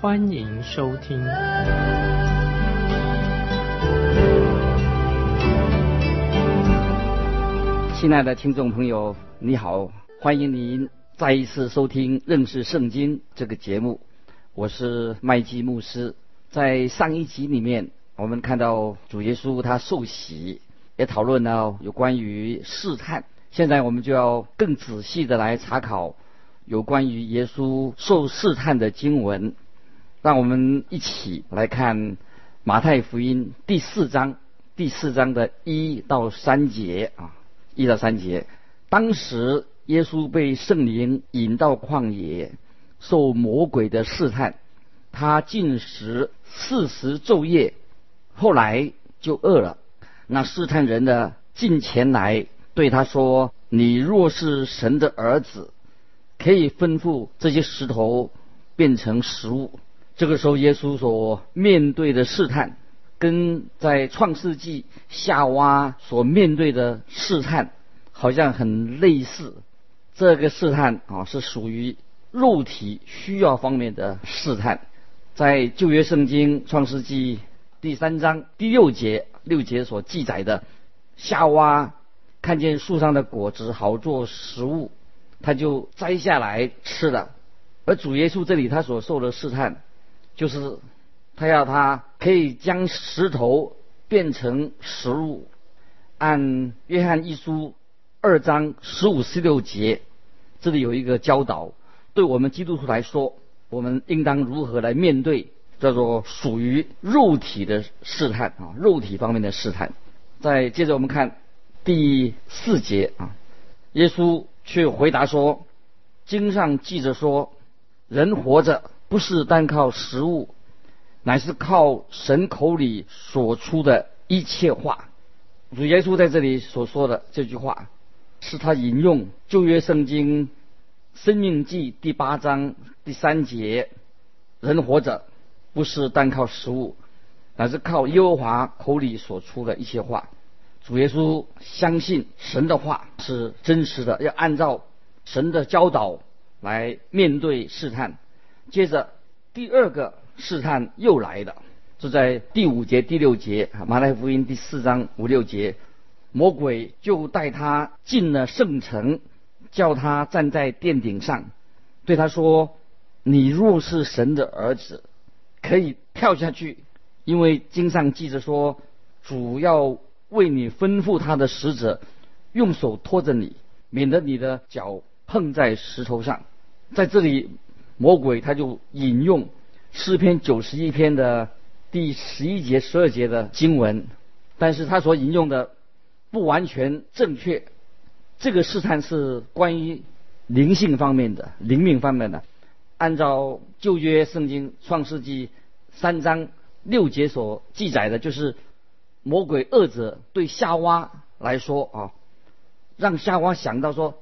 欢迎收听。亲爱的听众朋友，你好，欢迎您再一次收听认识圣经这个节目。我是麦基牧师。在上一集里面，我们看到主耶稣他受洗。也讨论了有关于试探，现在我们就要更仔细的来查考有关于耶稣受试探的经文。让我们一起来看马太福音第四章第四章的一到三节啊，一到三节。当时耶稣被圣灵引到旷野，受魔鬼的试探，他进食四十昼夜，后来就饿了。那试探人的近前来对他说：“你若是神的儿子，可以吩咐这些石头变成食物。”这个时候，耶稣所面对的试探，跟在创世纪夏娃所面对的试探好像很类似。这个试探啊，是属于肉体需要方面的试探。在旧约圣经创世纪第三章第六节。六节所记载的，夏娃看见树上的果子好做食物，他就摘下来吃了。而主耶稣这里他所受的试探，就是他要他可以将石头变成食物。按约翰一书二章十五十六节，这里有一个教导，对我们基督徒来说，我们应当如何来面对。叫做属于肉体的试探啊，肉体方面的试探。再接着我们看第四节啊，耶稣却回答说：“经上记着说，人活着不是单靠食物，乃是靠神口里所出的一切话。”主耶稣在这里所说的这句话，是他引用旧约圣经《生命记》第八章第三节：“人活着。”不是单靠食物，乃是靠耶和华口里所出的一些话。主耶稣相信神的话是真实的，要按照神的教导来面对试探。接着第二个试探又来了，是在第五节、第六节，马太福音第四章五六节，魔鬼就带他进了圣城，叫他站在殿顶上，对他说：“你若是神的儿子。”可以跳下去，因为经上记着说，主要为你吩咐他的使者，用手托着你，免得你的脚碰在石头上。在这里，魔鬼他就引用诗篇九十一篇的第十一节、十二节的经文，但是他所引用的不完全正确。这个试探是关于灵性方面的、灵命方面的。按照旧约圣经创世纪三章六节所记载的，就是魔鬼恶者对夏娃来说啊，让夏娃想到说，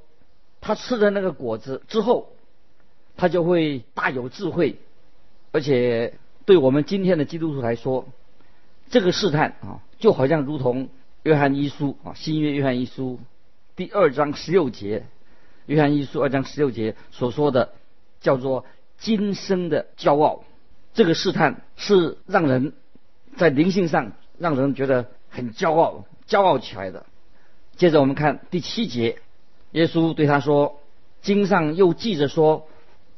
他吃了那个果子之后，他就会大有智慧，而且对我们今天的基督徒来说，这个试探啊，就好像如同约翰一书啊，新约约翰一书第二章十六节，约翰一书二章十六节所说的。叫做今生的骄傲，这个试探是让人在灵性上让人觉得很骄傲，骄傲起来的。接着我们看第七节，耶稣对他说：“经上又记着说，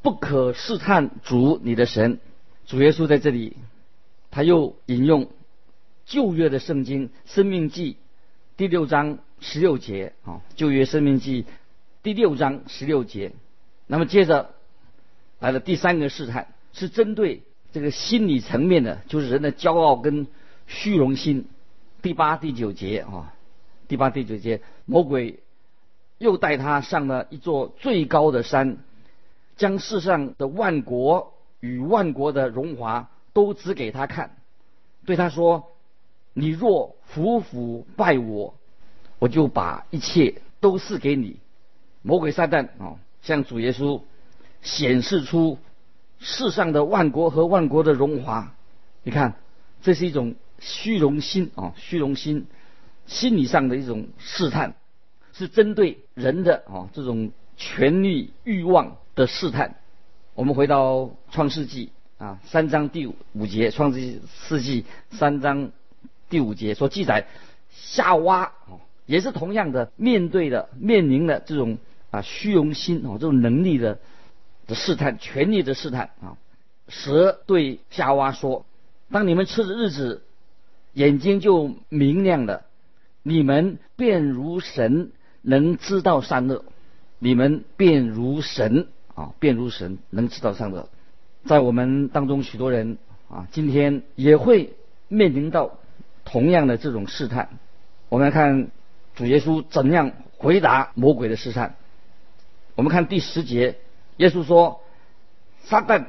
不可试探主你的神。”主耶稣在这里，他又引用旧约的圣经《生命记》第六章十六节啊，《旧约生命记》第六章十六节。那么接着。来了第三个试探，是针对这个心理层面的，就是人的骄傲跟虚荣心。第八、第九节啊，第八、第九节，魔鬼又带他上了一座最高的山，将世上的万国与万国的荣华都指给他看，对他说：“你若服服拜我，我就把一切都赐给你。”魔鬼撒旦啊，向主耶稣显示出世上的万国和万国的荣华。你看，这是一种虚荣心啊，虚荣心心理上的一种试探，是针对人的啊这种权力欲望的试探。我们回到创世纪啊三章第五节，创世世纪三章第五节所记载，夏娃啊也是同样的面对的面临的这种啊虚荣心啊这种能力的的试探，权力的试探啊。蛇对夏娃说：“当你们吃的日子，眼睛就明亮了，你们便如神，能知道善恶。你们便如神。”啊，便如神能知道上的，在我们当中许多人啊，今天也会面临到同样的这种试探。我们来看主耶稣怎样回答魔鬼的试探。我们看第十节，耶稣说：“撒旦，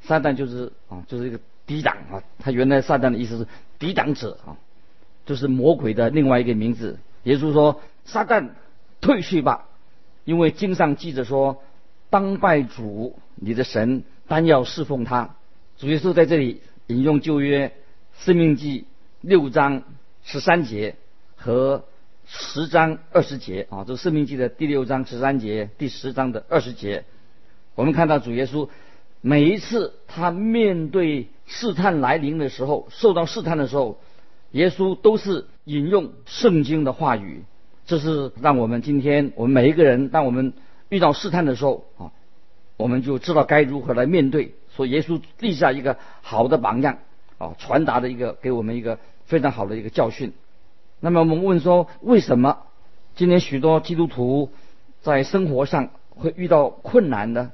撒旦就是啊，就是一个抵挡啊。他原来撒旦的意思是抵挡者啊，就是魔鬼的另外一个名字。耶稣说：撒旦，退去吧，因为经上记着说。”当拜主，你的神，单要侍奉他。主耶稣在这里引用旧约生命记六章十三节和十章二十节啊，这生命记的第六章十三节，第十章的二十节。我们看到主耶稣每一次他面对试探来临的时候，受到试探的时候，耶稣都是引用圣经的话语。这是让我们今天我们每一个人，当我们遇到试探的时候啊，我们就知道该如何来面对。所以耶稣立下一个好的榜样啊，传达的一个给我们一个非常好的一个教训。那么我们问说，为什么今天许多基督徒在生活上会遇到困难呢？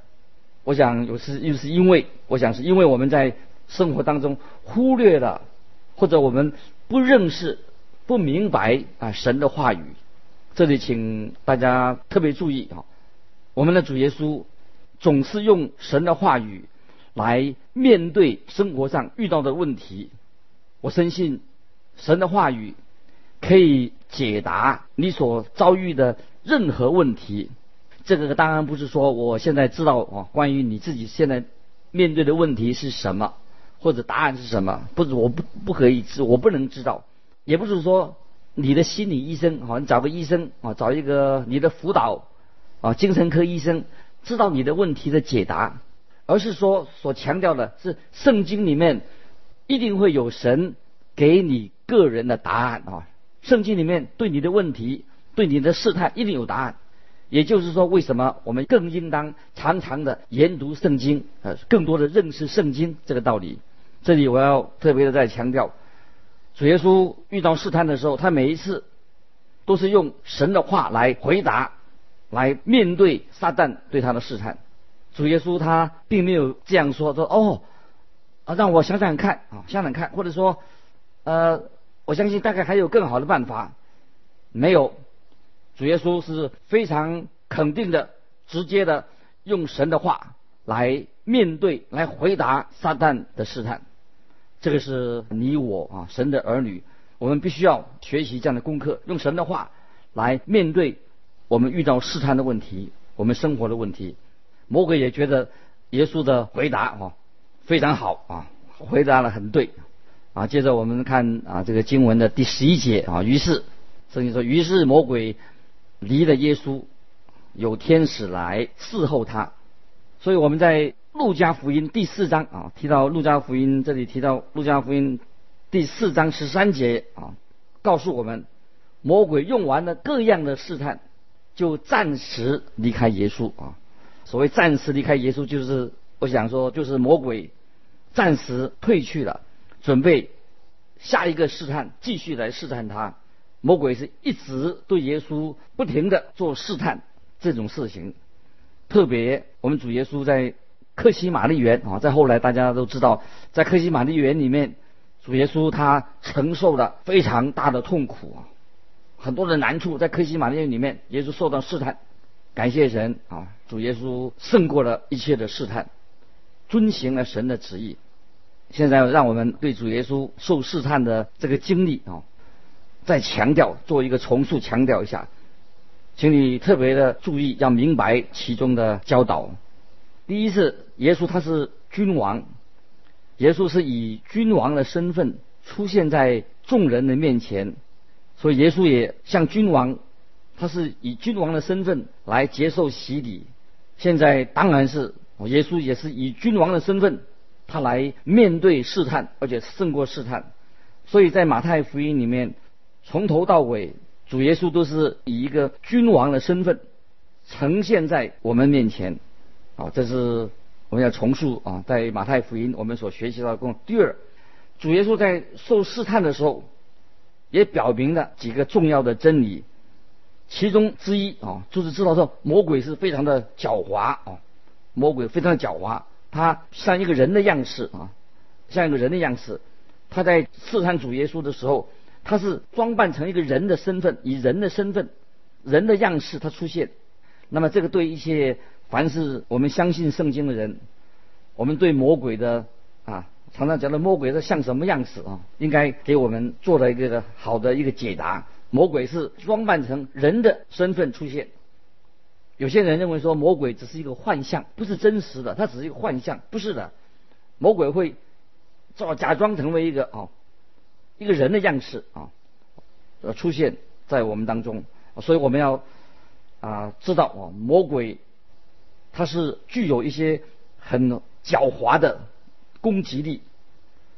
我想有时又是因为，我想是因为我们在生活当中忽略了，或者我们不认识、不明白啊神的话语。这里请大家特别注意啊。我们的主耶稣总是用神的话语来面对生活上遇到的问题。我深信神的话语可以解答你所遭遇的任何问题。这个当然不是说我现在知道啊，关于你自己现在面对的问题是什么，或者答案是什么，不是我不不可以知，我不能知道。也不是说你的心理医生好，你找个医生啊，找一个你的辅导。啊，精神科医生知道你的问题的解答，而是说所强调的是圣经里面一定会有神给你个人的答案啊。圣经里面对你的问题、对你的试探一定有答案。也就是说，为什么我们更应当常常的研读圣经，呃，更多的认识圣经这个道理。这里我要特别的再强调，主耶稣遇到试探的时候，他每一次都是用神的话来回答。来面对撒旦对他的试探，主耶稣他并没有这样说，说哦，啊让我想想看啊想想看，或者说，呃我相信大概还有更好的办法，没有，主耶稣是非常肯定的、直接的用神的话来面对、来回答撒旦的试探，这个是你我啊神的儿女，我们必须要学习这样的功课，用神的话来面对。我们遇到试探的问题，我们生活的问题，魔鬼也觉得耶稣的回答啊非常好啊，回答的很对啊。接着我们看啊这个经文的第十一节啊，于是圣经说，于是魔鬼离了耶稣，有天使来侍候他。所以我们在路加福音第四章啊提到路加福音这里提到路加福音第四章十三节啊，告诉我们魔鬼用完了各样的试探。就暂时离开耶稣啊！所谓暂时离开耶稣，就是我想说，就是魔鬼暂时退去了，准备下一个试探，继续来试探他。魔鬼是一直对耶稣不停的做试探这种事情。特别我们主耶稣在克西玛丽园啊，在后来大家都知道，在克西玛丽园里面，主耶稣他承受了非常大的痛苦啊。很多的难处在克西玛丽里面，耶稣受到试探，感谢神啊，主耶稣胜过了一切的试探，遵行了神的旨意。现在让我们对主耶稣受试探的这个经历啊，再强调做一个重塑，强调一下，请你特别的注意，要明白其中的教导。第一是耶稣他是君王，耶稣是以君王的身份出现在众人的面前，所以耶稣也像君王，他是以君王的身份来接受洗礼。现在当然是耶稣也是以君王的身份。他来面对试探，而且胜过试探，所以在马太福音里面，从头到尾，主耶稣都是以一个君王的身份呈现在我们面前。啊，这是我们要重述啊，在马太福音我们所学习到的功。第二，主耶稣在受试探的时候，也表明了几个重要的真理，其中之一啊，就是知道说魔鬼是非常的狡猾啊，魔鬼非常的狡猾。他像一个人的样式啊，像一个人的样式。他在试探主耶稣的时候，他是装扮成一个人的身份，以人的身份、人的样式他出现。那么这个对一些凡是我们相信圣经的人，我们对魔鬼的啊，常常讲的魔鬼是像什么样子啊，应该给我们做了一个好的一个解答。魔鬼是装扮成人的身份出现。有些人认为说魔鬼只是一个幻象，不是真实的，它只是一个幻象，不是的。魔鬼会造假装成为一个哦一个人的样式啊，呃出现在我们当中，所以我们要啊知道啊魔鬼它是具有一些很狡猾的攻击力，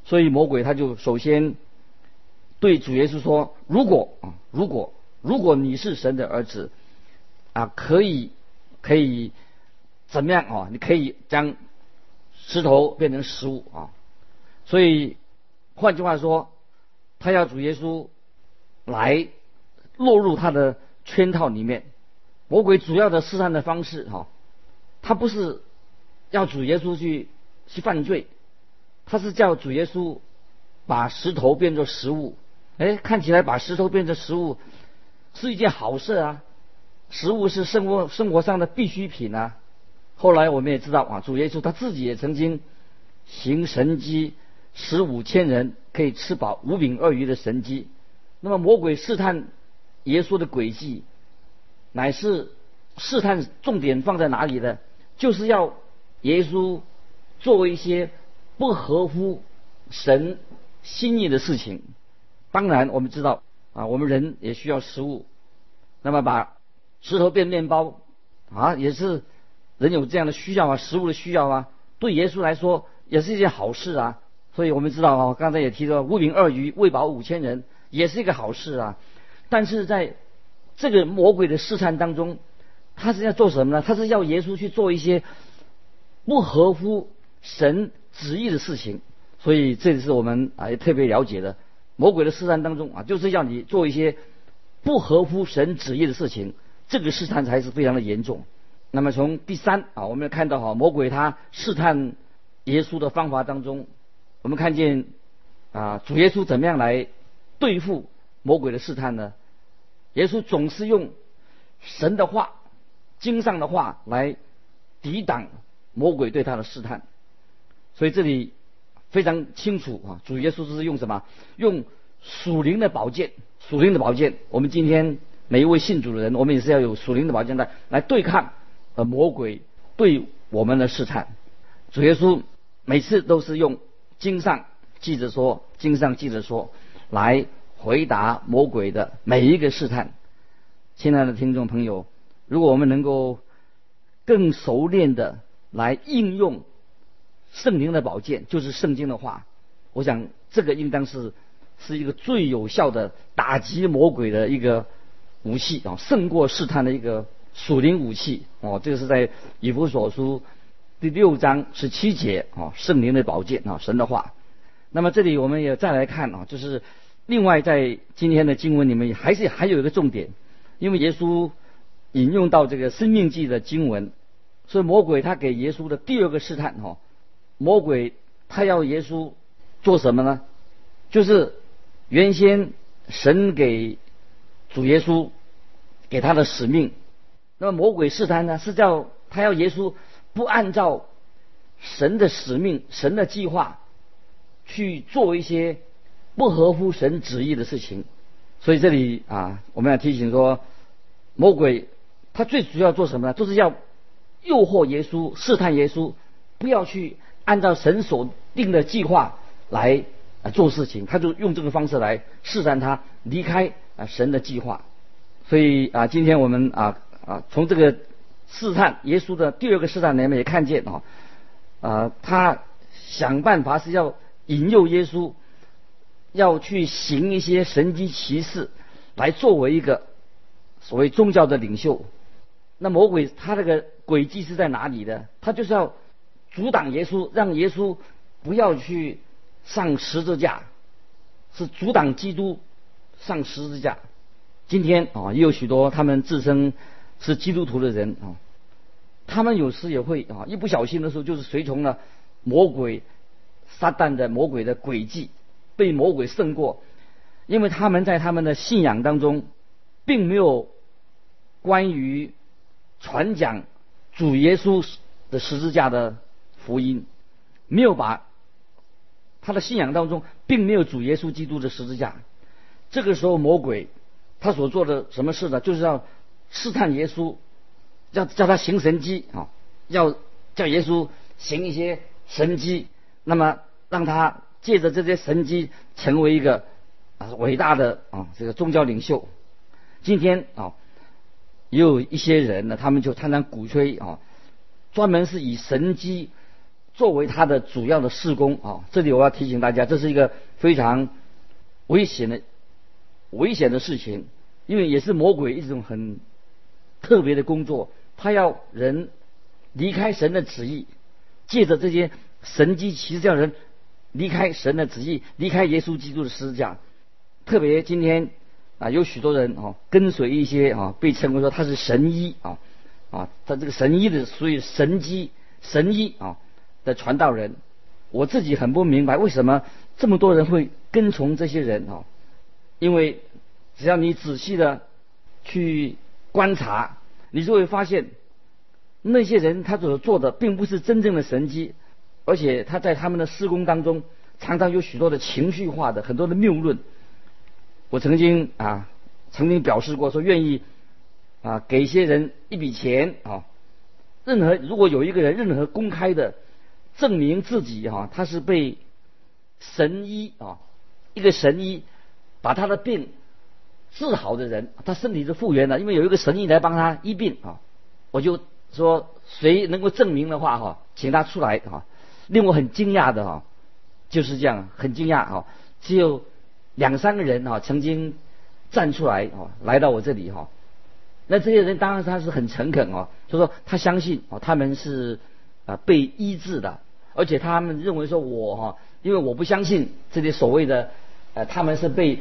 所以魔鬼他就首先对主耶稣说：如果啊如果如果你是神的儿子。啊，可以，可以怎么样啊？你可以将石头变成食物啊。所以换句话说，他要主耶稣来落入他的圈套里面。魔鬼主要的试探的方式哈，他不是要主耶稣去去犯罪，他是叫主耶稣把石头变作食物。哎，看起来把石头变成食物是一件好事啊。食物是生活生活上的必需品啊。后来我们也知道啊，主耶稣他自己也曾经行神迹，十五千人可以吃饱五饼二鱼的神迹。那么魔鬼试探耶稣的诡计，乃是试探重点放在哪里呢？就是要耶稣做一些不合乎神心意的事情。当然我们知道啊，我们人也需要食物，那么把。石头变面包，啊，也是人有这样的需要啊，食物的需要啊，对耶稣来说也是一件好事啊。所以我们知道啊，刚才也提到五饼二鱼喂饱五千人，也是一个好事啊。但是在这个魔鬼的试探当中，他是要做什么呢？他是要耶稣去做一些不合乎神旨意的事情。所以这是我们啊特别了解的，魔鬼的试探当中啊，就是要你做一些不合乎神旨意的事情。这个试探才是非常的严重。那么从第三啊，我们看到哈，魔鬼他试探耶稣的方法当中，我们看见啊，主耶稣怎么样来对付魔鬼的试探呢？耶稣总是用神的话、经上的话来抵挡魔鬼对他的试探。所以这里非常清楚啊，主耶稣是用什么？用属灵的宝剑，属灵的宝剑。我们今天。每一位信主的人，我们也是要有属灵的宝剑来来对抗呃魔鬼对我们的试探。主耶稣每次都是用经上记着说，经上记着说来回答魔鬼的每一个试探。亲爱的听众朋友，如果我们能够更熟练的来应用圣灵的宝剑，就是圣经的话，我想这个应当是是一个最有效的打击魔鬼的一个。武器啊，胜过试探的一个属灵武器哦。这个是在以弗所书第六章十七节啊，圣灵的宝剑啊，神的话。那么这里我们也再来看啊，就是另外在今天的经文里面还是还有一个重点，因为耶稣引用到这个生命记的经文，所以魔鬼他给耶稣的第二个试探哈，魔鬼他要耶稣做什么呢？就是原先神给。主耶稣给他的使命，那么魔鬼试探呢？是叫他要耶稣不按照神的使命、神的计划去做一些不合乎神旨意的事情。所以这里啊，我们要提醒说，魔鬼他最主要做什么呢？就是要诱惑耶稣，试探耶稣，不要去按照神所定的计划来做事情。他就用这个方式来试探他离开啊神的计划。所以啊，今天我们啊啊从这个试探耶稣的第二个试探里面也看见啊啊他想办法是要引诱耶稣。要去行一些神迹奇事，来作为一个所谓宗教的领袖。那魔鬼他这个诡计是在哪里呢？他就是要阻挡耶稣，让耶稣不要去上十字架，是阻挡基督上十字架。今天啊，也有许多他们自称是基督徒的人啊，他们有时也会啊，一不小心的时候就是随从了魔鬼撒旦的魔鬼的诡计。被魔鬼胜过，因为他们在他们的信仰当中，并没有关于传讲主耶稣的十字架的福音，没有把他的信仰当中并没有主耶稣基督的十字架。这个时候，魔鬼他所做的什么事呢？就是要试探耶稣，要叫他行神迹啊，要叫耶稣行一些神迹，那么让他。借着这些神迹，成为一个啊伟大的啊这个宗教领袖。今天啊，也有一些人呢，他们就常常鼓吹啊，专门是以神迹作为他的主要的事工啊。这里我要提醒大家，这是一个非常危险的危险的事情，因为也是魔鬼一种很特别的工作，他要人离开神的旨意，借着这些神迹奇事叫人。离开神的旨意，离开耶稣基督的十字架。特别今天啊，有许多人啊，跟随一些啊，被称为说他是神医啊啊，他这个神医的属于神机神医啊的传道人。我自己很不明白，为什么这么多人会跟从这些人啊？因为只要你仔细的去观察，你就会发现那些人他所做的并不是真正的神机。而且他在他们的施工当中，常常有许多的情绪化的很多的谬论。我曾经啊，曾经表示过说愿意啊给一些人一笔钱啊，任何如果有一个人任何公开的证明自己哈他是被神医啊一个神医把他的病治好的人，他身体是复原的，因为有一个神医来帮他医病啊，我就说谁能够证明的话哈，请他出来哈。令我很惊讶的哈，就是这样，很惊讶哈。只有两三个人哈曾经站出来哈，来到我这里哈。那这些人当然他是很诚恳哦，就说他相信哦，他们是啊被医治的，而且他们认为说我哈，因为我不相信这些所谓的呃他们是被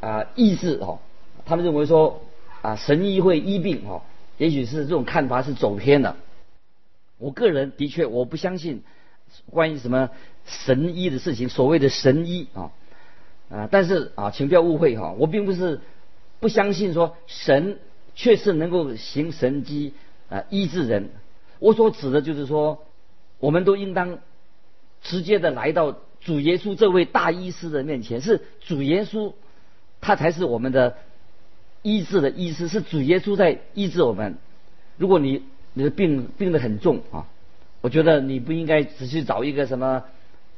啊医治哦，他们认为说啊神医会医病哦，也许是这种看法是走偏了。我个人的确我不相信。关于什么神医的事情，所谓的神医啊啊，但是啊，请不要误会哈，我并不是不相信说神确实能够行神机啊医治人。我所指的就是说，我们都应当直接的来到主耶稣这位大医师的面前，是主耶稣他才是我们的医治的医师，是主耶稣在医治我们。如果你你的病病得很重啊。我觉得你不应该只去找一个什么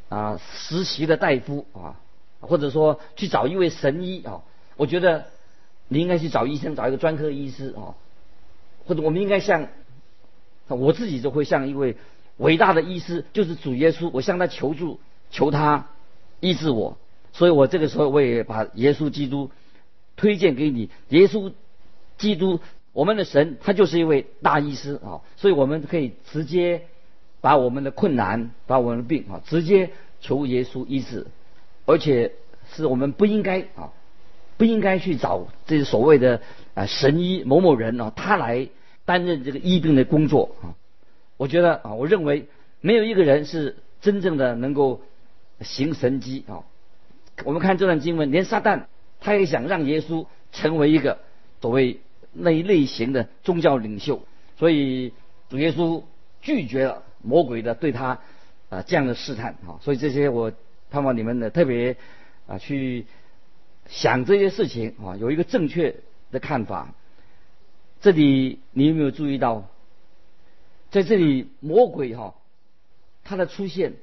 啊实习的大夫啊，或者说去找一位神医啊。我觉得你应该去找医生，找一个专科医师啊。或者我们应该像我自己就会像一位伟大的医师，就是主耶稣，我向他求助，求他医治我。所以我这个时候我也把耶稣基督推荐给你。耶稣基督，我们的神，他就是一位大医师啊。所以我们可以直接。把我们的困难，把我们的病啊，直接求耶稣医治，而且是我们不应该啊，不应该去找这些所谓的啊神医某某人啊，他来担任这个医病的工作啊。我觉得啊，我认为没有一个人是真正的能够行神迹啊。我们看这段经文，连撒旦他也想让耶稣成为一个所谓那一类型的宗教领袖，所以主耶稣拒绝了。魔鬼的对他啊这样的试探啊，所以这些我盼望你们呢特别啊去想这些事情啊，有一个正确的看法。这里你有没有注意到，在这里魔鬼哈他的出现，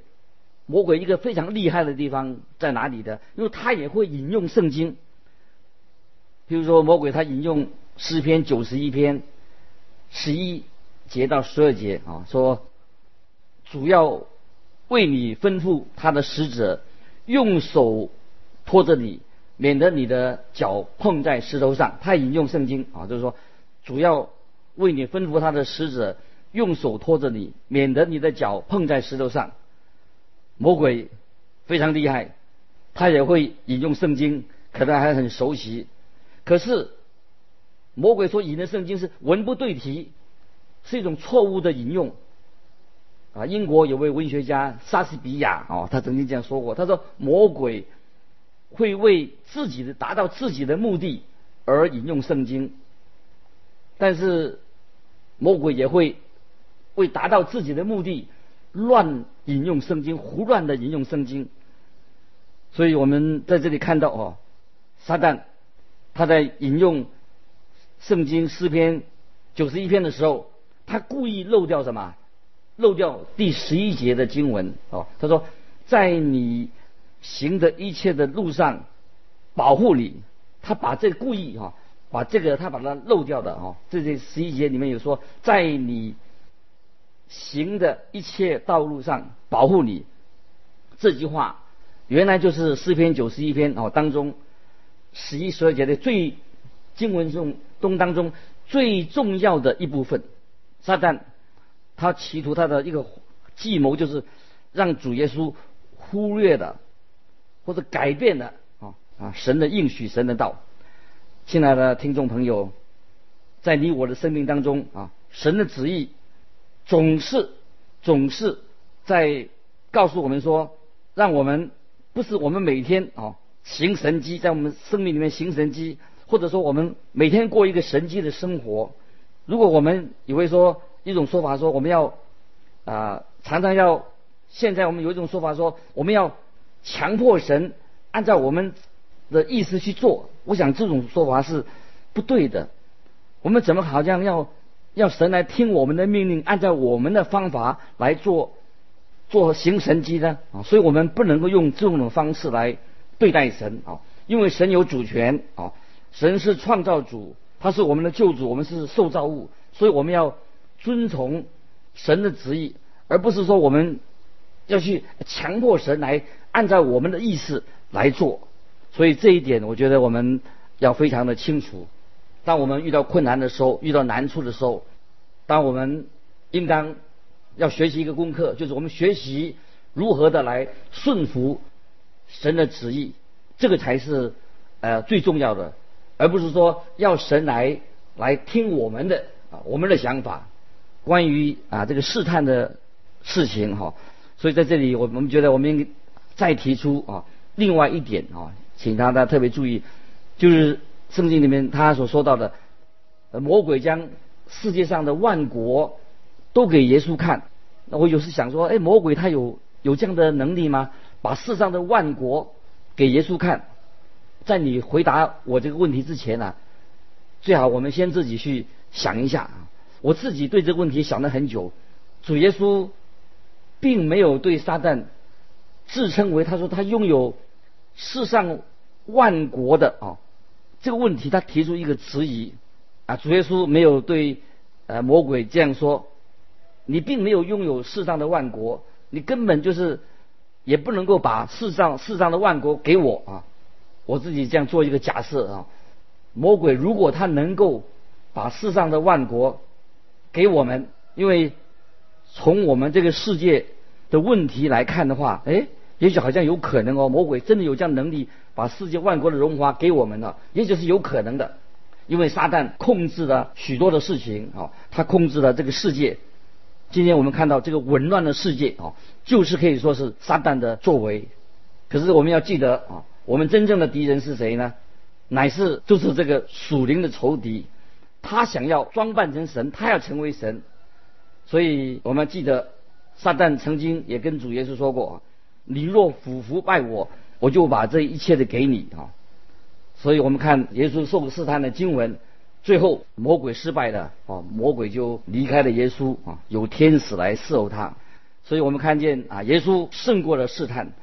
魔鬼一个非常厉害的地方在哪里的？因为他也会引用圣经，比如说魔鬼他引用诗篇九十一篇十一节到十二节啊，说主要为你吩咐他的使者用手托着你，免得你的脚碰在石头上。他引用圣经啊，就是说主要为你吩咐他的使者用手托着你，免得你的脚碰在石头上。魔鬼非常厉害，他也会引用圣经，可能还很熟悉。可是魔鬼所引的圣经是文不对题，是一种错误的引用。啊，英国有位文学家莎士比亚哦，他曾经这样说过：“他说魔鬼会为自己的达到自己的目的而引用圣经，但是魔鬼也会为达到自己的目的乱引用圣经，胡乱的引用圣经。所以我们在这里看到哦，撒旦他在引用圣经诗篇九十一篇的时候，他故意漏掉什么？漏掉第十一节的经文哦。他说，在你行的一切的路上保护你。他把这故意哈，把这个他把它漏掉的哈。这这十一节里面有说，在你行的一切道路上保护你。这句话原来就是诗篇九十一篇哦当中十一十二节的最经文中中当中最重要的一部分。撒旦他企图他的一个计谋就是让主耶稣忽略了或者改变了啊啊神的应许神的道。亲爱的听众朋友，在你我的生命当中啊，神的旨意总是总是在告诉我们说，让我们不是我们每天啊行神迹，在我们生命里面行神迹，或者说我们每天过一个神迹的生活。如果我们以为说一种说法说我们要啊常常要，现在我们有一种说法说我们要强迫神按照我们的意思去做，我想这种说法是不对的。我们怎么好像要要神来听我们的命令，按照我们的方法来做做行神迹呢？啊，所以我们不能够用这种方式来对待神啊，因为神有主权啊，神是创造主。他是我们的救主，我们是受造物，所以我们要遵从神的旨意，而不是说我们要去强迫神来按照我们的意思来做。所以这一点，我觉得我们要非常的清楚。当我们遇到困难的时候，遇到难处的时候，当我们应当要学习一个功课，就是我们学习如何的来顺服神的旨意，这个才是呃最重要的。而不是说要神来来听我们的啊我们的想法，关于啊这个试探的事情哈，所以在这里我我们觉得我们应该再提出啊另外一点啊，请大家特别注意，就是圣经里面他所说到的，魔鬼将世界上的万国都给耶稣看，那我有时想说，哎，魔鬼他有有这样的能力吗？把世上的万国给耶稣看？在你回答我这个问题之前呢，最好我们先自己去想一下啊。我自己对这个问题想了很久。主耶稣并没有对撒旦自称为他说他拥有世上万国的啊这个问题，他提出一个质疑啊。主耶稣没有对呃魔鬼这样说，你并没有拥有世上的万国，你根本就是也不能够把世上世上的万国给我啊。我自己这样做一个假设啊，魔鬼如果他能够把世上的万国给我们，因为从我们这个世界的问题来看的话，哎，也许好像有可能哦，魔鬼真的有这样能力把世界万国的荣华给我们了，也许是有可能的，因为撒旦控制了许多的事情啊，他控制了这个世界。今天我们看到这个紊乱的世界啊，就是可以说是撒旦的作为。可是我们要记得啊。我们真正的敌人是谁呢？乃是就是这个属灵的仇敌，他想要装扮成神，他要成为神。所以我们记得，撒旦曾经也跟主耶稣说过：“你若俯伏拜我，我就把这一切的给你啊。所以我们看耶稣受试探的经文，最后魔鬼失败了啊，魔鬼就离开了耶稣啊，有天使来伺候他。所以我们看见啊，耶稣胜过了试探，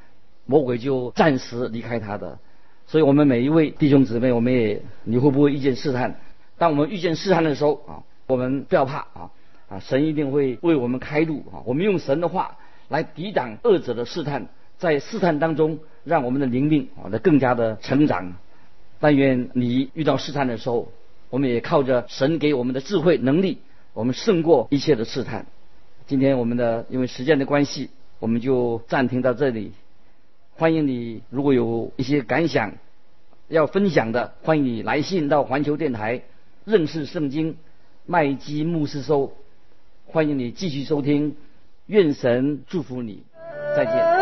魔鬼就暂时离开他的。所以我们每一位弟兄姊妹，我们也你会不会遇见试探？当我们遇见试探的时候啊，我们不要怕啊啊，神一定会为我们开路啊。我们用神的话来抵挡恶者的试探，在试探当中，让我们的灵命啊的更加的成长。但愿你遇到试探的时候，我们也靠着神给我们的智慧能力，我们胜过一切的试探。今天我们的因为时间的关系，我们就暂停到这里。欢迎你，如果有一些感想要分享的，欢迎你来信到环球电台认识圣经麦基牧师收。欢迎你继续收听，愿神祝福你，再见。